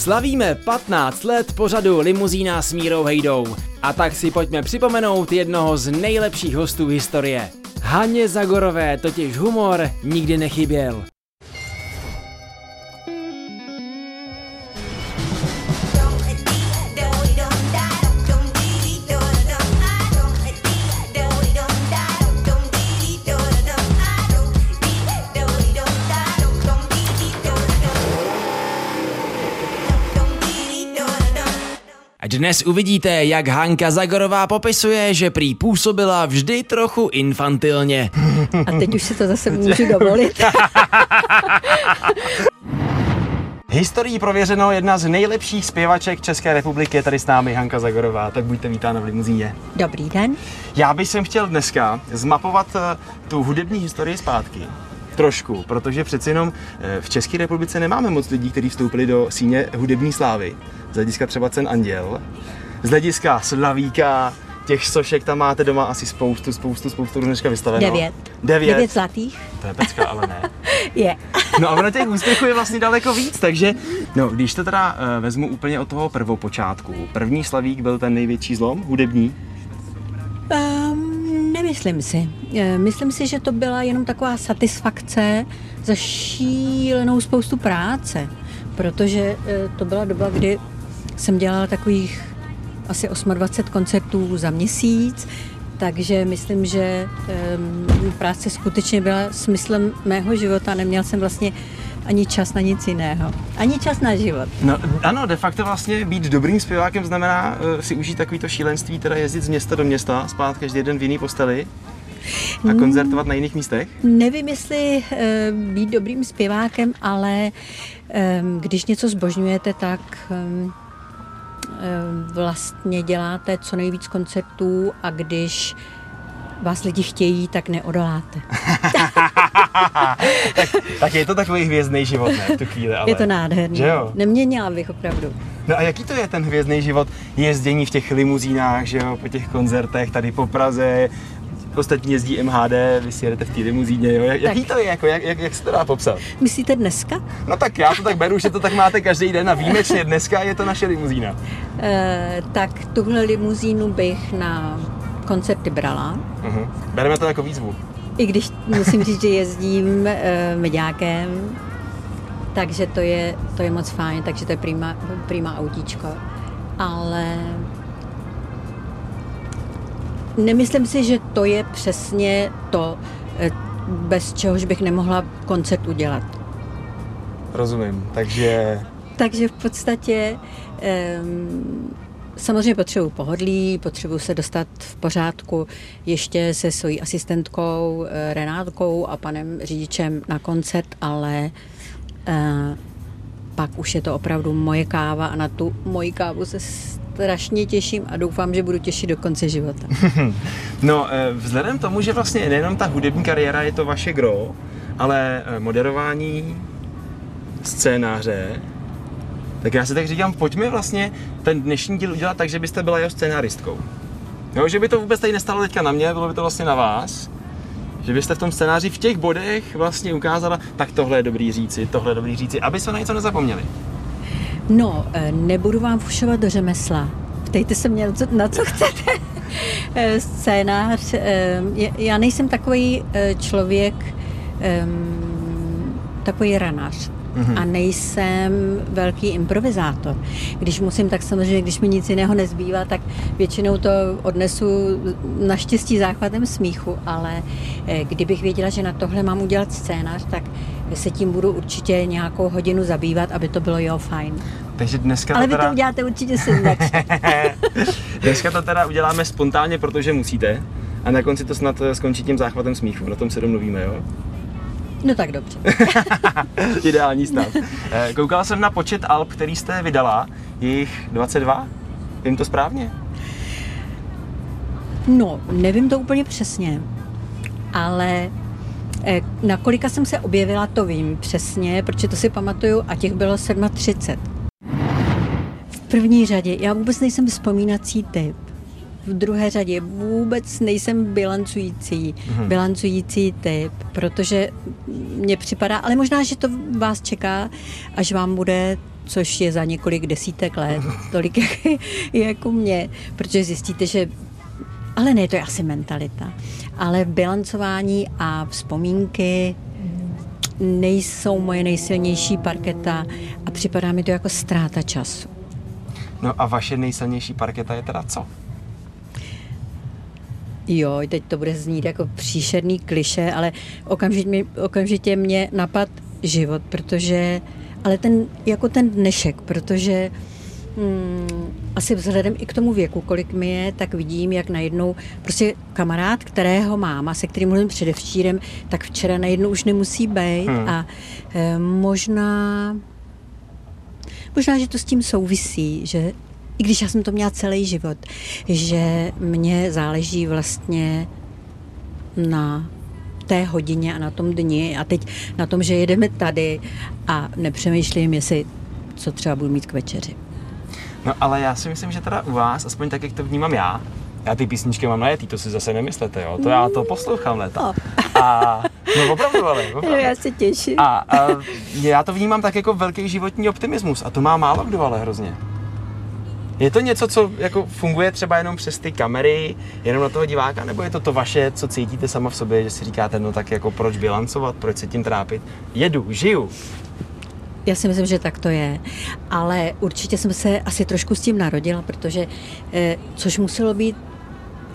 Slavíme 15 let pořadu Limuzína s Mírou Hejdou. A tak si pojďme připomenout jednoho z nejlepších hostů historie. Haně Zagorové totiž humor nikdy nechyběl. Dnes uvidíte, jak Hanka Zagorová popisuje, že prý působila vždy trochu infantilně. A teď už si to zase můžu dovolit. Historií prověřeno jedna z nejlepších zpěvaček České republiky je tady s námi Hanka Zagorová, tak buďte vítána v limuzíně. Dobrý den. Já bych sem chtěl dneska zmapovat eh, tu hudební historii zpátky. Trošku, protože přeci jenom eh, v České republice nemáme moc lidí, kteří vstoupili do síně hudební slávy. Z hlediska třeba cen Anděl, z hlediska Slavíka, těch sošek tam máte doma asi spoustu, spoustu, spoustu dneška vystaveno. Devět. Devět. Devět zlatých. To je pecka, ale ne. je. no a ono těch úspěchů je vlastně daleko víc, takže no, když to teda uh, vezmu úplně od toho prvopočátku, první Slavík byl ten největší zlom, hudební? Nemyslím si. Eh, myslím si, že to byla jenom taková satisfakce za šílenou spoustu práce, protože eh, to byla doba, kdy jsem dělala takových asi 28 koncertů za měsíc, takže myslím, že um, práce skutečně byla smyslem mého života. Neměl jsem vlastně ani čas na nic jiného. Ani čas na život. No, ano, de facto vlastně být dobrým zpěvákem znamená uh, si užít takovýto šílenství, teda jezdit z města do města, spát každý den v jiný posteli a koncertovat na jiných místech? Nevím, jestli uh, být dobrým zpěvákem, ale um, když něco zbožňujete, tak um, vlastně děláte co nejvíc koncertů a když vás lidi chtějí, tak neodoláte. tak, tak je to takový hvězdný život, ne, v tu chvíli, ale... Je to nádherný. Že jo? Neměnila bych opravdu. No a jaký to je ten hvězdný život? Jezdění v těch limuzínách, že jo, po těch koncertech tady po Praze, ostatní jezdí MHD, vy si jedete v té limuzíně, jo? Jak, jaký to je, jako, jak, jak, jak se to dá popsat? Myslíte dneska? No tak já to tak beru, že to tak máte každý den a výjimečně dneska je to naše limuzína. Uh, tak tuhle limuzínu bych na koncerty brala. Uh-huh. Bereme to jako výzvu. I když musím říct, že jezdím uh, mediákem, takže to je, to je moc fajn, takže to je prima, prima autíčko. Ale nemyslím si, že to je přesně to, eh, bez čehož bych nemohla koncert udělat. Rozumím, takže... Takže v podstatě um, Samozřejmě potřebuji pohodlí, potřebuji se dostat v pořádku ještě se svojí asistentkou eh, Renátkou a panem řidičem na koncert, ale uh, pak už je to opravdu moje káva a na tu moji kávu se strašně těším a doufám, že budu těšit do konce života. no, eh, vzhledem tomu, že vlastně nejenom ta hudební kariéra je to vaše gro, ale moderování, scénáře, tak já si tak říkám, pojďme vlastně ten dnešní díl udělat tak, že byste byla jeho scénáristkou. Jo, že by to vůbec tady nestalo teďka na mě, bylo by to vlastně na vás. Že byste v tom scénáři v těch bodech vlastně ukázala, tak tohle je dobrý říci, tohle je dobrý říci, aby se na něco nezapomněli. No, eh, nebudu vám fušovat do řemesla. Ptejte se mě, na co chcete. Eh, scénář, eh, já nejsem takový člověk, takový ranář mm-hmm. a nejsem velký improvizátor. Když musím, tak samozřejmě, když mi nic jiného nezbývá, tak většinou to odnesu naštěstí záchvatem smíchu, ale eh, kdybych věděla, že na tohle mám udělat scénář, tak se tím budu určitě nějakou hodinu zabývat, aby to bylo jo fajn. Takže dneska Ale to teda... vy to uděláte určitě syndač. dneska to teda uděláme spontánně, protože musíte. A na konci to snad skončí tím záchvatem smíchu. Na tom se domluvíme, jo? No tak dobře. Ideální stav. Eh, koukala jsem na počet alb, který jste vydala. jich 22? Vím to správně? No, nevím to úplně přesně, ale eh, na kolika jsem se objevila, to vím přesně, protože to si pamatuju a těch bylo 37. V první řadě, já vůbec nejsem vzpomínací typ, v druhé řadě vůbec nejsem bilancující, mm-hmm. bilancující typ, protože mně připadá, ale možná, že to vás čeká, až vám bude což je za několik desítek let, tolik jak, jako mě, protože zjistíte, že ale ne, to je asi mentalita. Ale bilancování a vzpomínky nejsou moje nejsilnější parketa a připadá mi to jako ztráta času. No a vaše nejsilnější parketa je teda co? Jo, teď to bude znít jako příšerný kliše, ale okamžitě, mě, okamžitě mě napad život, protože, ale ten, jako ten dnešek, protože hmm, asi vzhledem i k tomu věku, kolik mi je, tak vidím, jak najednou prostě kamarád, kterého mám a se kterým mluvím předevčírem, tak včera najednou už nemusí být hmm. a e, možná možná, že to s tím souvisí, že i když já jsem to měla celý život, že mě záleží vlastně na té hodině a na tom dni a teď na tom, že jedeme tady a nepřemýšlím, jestli co třeba budu mít k večeři. No ale já si myslím, že teda u vás, aspoň tak, jak to vnímám já, já ty písničky mám najetý, to si zase nemyslete, jo? To já to poslouchám leta. A no opravdu, ale opravdu. Já se těším. A, a já to vnímám tak jako velký životní optimismus a to má málo kdo ale hrozně. Je to něco, co jako funguje třeba jenom přes ty kamery, jenom na toho diváka, nebo je to to vaše, co cítíte sama v sobě, že si říkáte, no tak jako proč bilancovat, proč se tím trápit? Jedu, žiju. Já si myslím, že tak to je, ale určitě jsem se asi trošku s tím narodila, protože, eh, což muselo být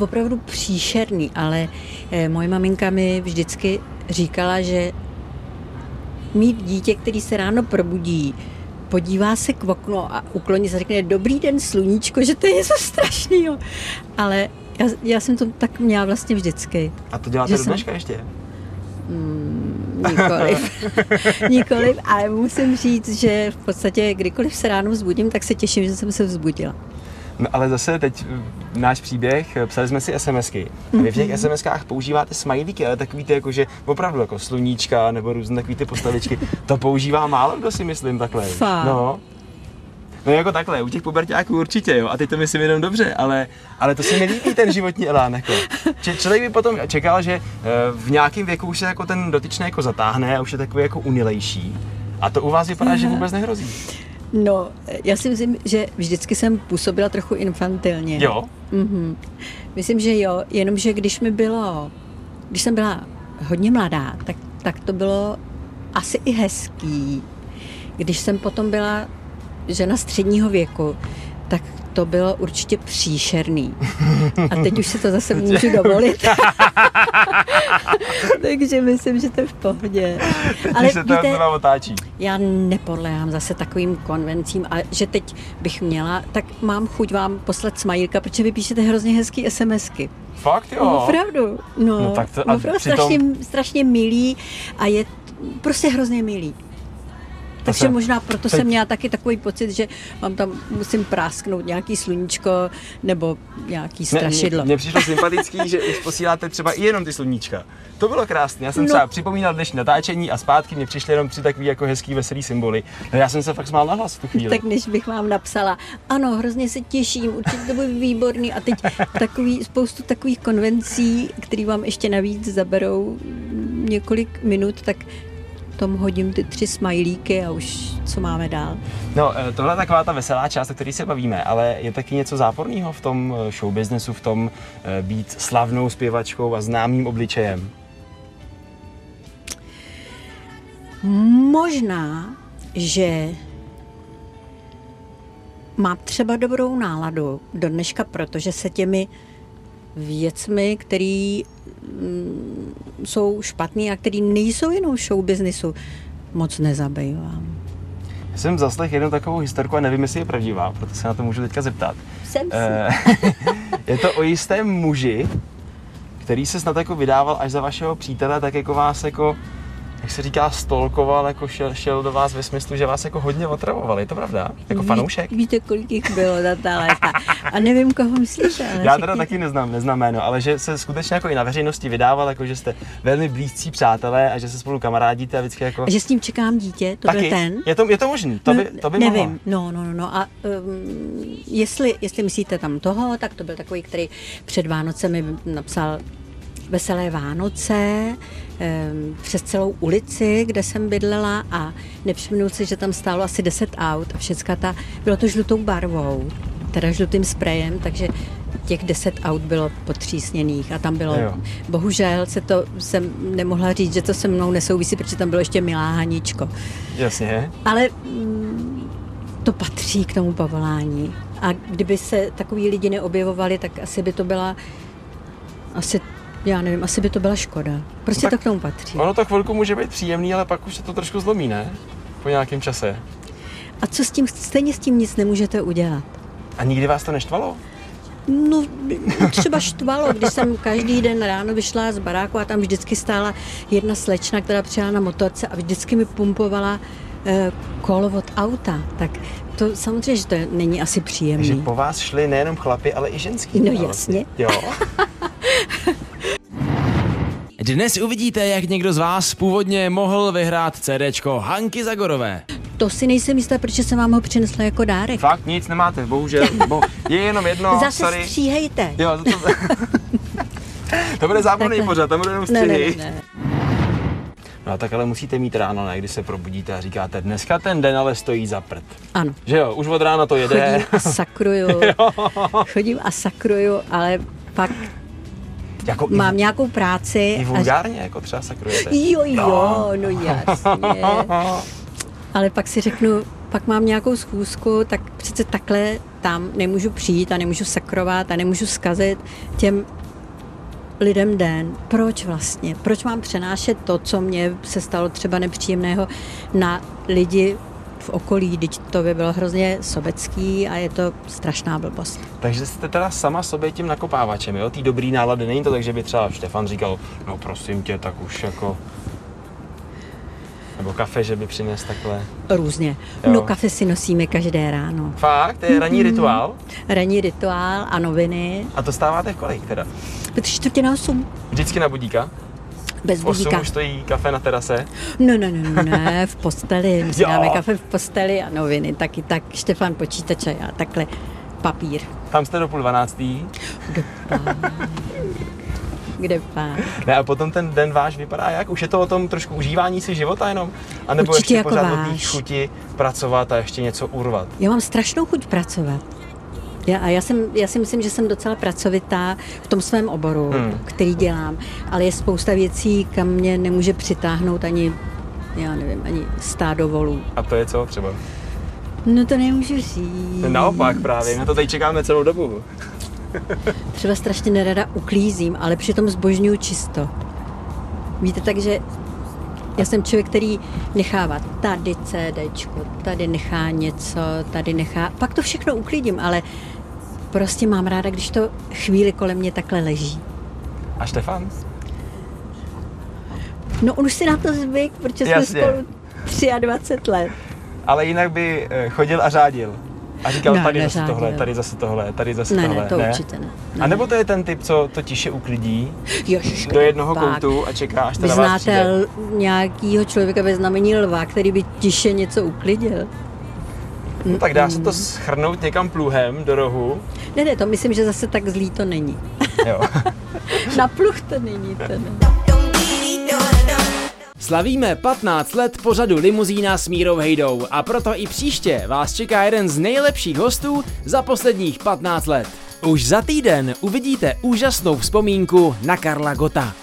opravdu příšerný, ale eh, moje maminka mi vždycky říkala, že mít dítě, který se ráno probudí, podívá se k oknu a ukloní se řekne dobrý den sluníčko, že to je něco strašného. Ale já, já jsem to tak měla vlastně vždycky. A to děláte do dneška jsem... ještě? Mm, nikoliv. nikoliv, ale musím říct, že v podstatě kdykoliv se ráno vzbudím, tak se těším, že jsem se vzbudila. No ale zase teď náš příběh, psali jsme si SMSky. A vy v těch mhm. SMSkách používáte smajlíky, ale takový ty jako, že opravdu jako sluníčka nebo různé takový ty postavičky. To používá málo kdo si myslím takhle. No. No jako takhle, u těch pubertáků určitě, jo, a teď to myslím jenom dobře, ale, ale to se mi líbí ten životní elán, jako. Č- člověk by potom čekal, že eh, v nějakém věku už se jako ten dotyčný jako zatáhne a už je takový jako unilejší. A to u vás vypadá, že vůbec nehrozí. No, já si myslím, že vždycky jsem působila trochu infantilně. Jo? Mhm. Myslím, že jo, jenomže když mi bylo, když jsem byla hodně mladá, tak, tak to bylo asi i hezký. Když jsem potom byla žena středního věku, tak to bylo určitě příšerný. A teď už si to zase můžu dovolit. Takže myslím, že to je v pohodě. Teď Ale se to víte, otáčí. Já nepodléhám zase takovým konvencím a že teď bych měla, tak mám chuť vám poslat smajlka, protože vy píšete hrozně hezký SMSky. Fakt jo? No, opravdu. No, no tak to, a opravdu přitom... strašně, strašně milý a je prostě hrozně milý. Takže se, možná proto teď... jsem měla taky takový pocit, že mám tam, musím prásknout nějaký sluníčko nebo nějaký strašidlo. Mně přišlo sympatický, že už posíláte třeba i jenom ty sluníčka. To bylo krásné. Já jsem no. třeba připomínal dnešní natáčení a zpátky mě přišly jenom tři takový jako hezký, veselý symboly. No já jsem se fakt smál na hlas v tu chvíli. Tak než bych vám napsala, ano, hrozně se těším, určitě to bude výborný a teď takový, spoustu takových konvencí, které vám ještě navíc zaberou několik minut, tak tom hodím ty tři smajlíky a už co máme dál. No, eh, tohle je taková ta veselá část, o které se bavíme, ale je taky něco záporného v tom eh, show businessu, v tom eh, být slavnou zpěvačkou a známým obličejem? Možná, že mám třeba dobrou náladu do dneška, protože se těmi věcmi, které mm, jsou špatný a který nejsou jenom show businessu, moc nezabývám. Jsem zaslech jednu takovou historku a nevím, jestli je pravdivá, proto se na to můžu teďka zeptat. Jsem eh, je to o jistém muži, který se snad jako vydával až za vašeho přítele, tak jako vás jako jak se říká, stolkoval, jako šel, šel do vás ve smyslu, že vás jako hodně otravoval, je to pravda? Jako Ví, fanoušek? Víte, kolik jich bylo za ta léta. A nevím, koho myslíte. Ale Já teda taky neznám, neznám jméno, ale že se skutečně jako i na veřejnosti vydával, jako že jste velmi blízcí přátelé a že se spolu kamarádíte a vždycky jako... A že s ním čekám dítě, to taky? byl ten? Je to, je to možný, to by, to by Nevím, mohlo. no, no, no, no. A um, jestli, jestli myslíte tam toho, tak to byl takový, který před Vánocemi napsal veselé Vánoce, přes celou ulici, kde jsem bydlela a nevšimnul si, že tam stálo asi 10 aut a všecka ta, bylo to žlutou barvou, teda žlutým sprejem, takže těch deset aut bylo potřísněných a tam bylo, jo. bohužel se to, jsem nemohla říct, že to se mnou nesouvisí, protože tam bylo ještě milá Haničko. Jasně. Ale mm, to patří k tomu povolání. A kdyby se takový lidi neobjevovali, tak asi by to byla asi já nevím, asi by to byla škoda. Prostě no to k tomu patří. Ono to chvilku může být příjemný, ale pak už se to trošku zlomí, ne? Po nějakém čase. A co s tím, stejně s tím nic nemůžete udělat. A nikdy vás to neštvalo? No, třeba štvalo, když jsem každý den ráno vyšla z baráku a tam vždycky stála jedna slečna, která přijela na motorce a vždycky mi pumpovala eh, kolo od auta. Tak to samozřejmě, že to není asi příjemné. Takže po vás šli nejenom chlapy, ale i ženský. No jasně. Jo. Dnes uvidíte, jak někdo z vás původně mohl vyhrát CDčko Hanky Zagorové. To si nejsem jistá, protože jsem vám ho přinesla jako dárek. Fakt nic nemáte, bohužel. Bo, je jenom jedno, Zase sorry. stříhejte. Jo, to, to, to bude zábavný pořád, tam bude jenom stříhy. Ne, ne, ne. No tak ale musíte mít ráno, ne, když se probudíte a říkáte, dneska ten den ale stojí za prd. Ano. Že jo, už od rána to jede. Chodím a sakruju. Chodím a sakruju, ale pak jako mám i, nějakou práci. I vulgárně, a... jako třeba sakrujete. Jo, jo, no, no jasně. Ale pak si řeknu, pak mám nějakou schůzku, tak přece takhle tam nemůžu přijít a nemůžu sakrovat a nemůžu zkazit těm lidem den. Proč vlastně? Proč mám přenášet to, co mě se stalo třeba nepříjemného na lidi v okolí, teď to by bylo hrozně sobecký a je to strašná blbost. Takže jste teda sama sobě tím nakopávačem, jo? Tý dobrý nálady. Není to tak, že by třeba Štefan říkal, no prosím tě, tak už jako nebo kafe, že by přines takhle? Různě. Jo. No kafe si nosíme každé ráno. Fakt? To je ranní mm-hmm. rituál? Ranní rituál a noviny. A to stáváte v kolik teda? Ve čtvrtě na osm. Vždycky na budíka? Bez budíka. už stojí kafe na terase? No, no, no, no ne, v posteli. My si dáme kafe v posteli a noviny taky. Tak Štefan počítače a takhle papír. Tam jste do půl dvanáctý? Do kde pak. Ne, a potom ten den váš vypadá jak? Už je to o tom trošku užívání si života jenom? A nebo Určitě ještě jako pořád váš. o té chuti pracovat a ještě něco urvat? Já mám strašnou chuť pracovat. Já, a já, jsem, já si myslím, že jsem docela pracovitá v tom svém oboru, hmm. který dělám, ale je spousta věcí, kam mě nemůže přitáhnout ani, já nevím, ani stádo volů. A to je co třeba? No to nemůžu říct. Naopak právě, my to tady čekáme celou dobu. Třeba strašně nerada uklízím, ale přitom zbožňuju čisto. Víte, takže já jsem člověk, který nechává tady CDčko, tady nechá něco, tady nechá... Pak to všechno uklidím, ale prostě mám ráda, když to chvíli kolem mě takhle leží. A Štefan? No on už si na to zvyk, protože Jasně. jsme spolu 23 let. Ale jinak by eh, chodil a řádil. A říkal, ne, tady neřádil. zase tohle, tady zase tohle, tady zase ne, tohle. Ne, to ne? určitě ne. ne. A nebo to je ten typ, co to tiše uklidí Ježiš, do jednoho pak. koutu a čeká, až teda vás přijde. nějakýho člověka ve znamení lva, který by tiše něco uklidil? No, tak dá se to schrnout někam pluhem do rohu. Ne, ne, to myslím, že zase tak zlý to není. Jo. Na pluh to není, to ne. Slavíme 15 let pořadu Limuzína s Mírou Hejdou a proto i příště vás čeká jeden z nejlepších hostů za posledních 15 let. Už za týden uvidíte úžasnou vzpomínku na Karla Gota.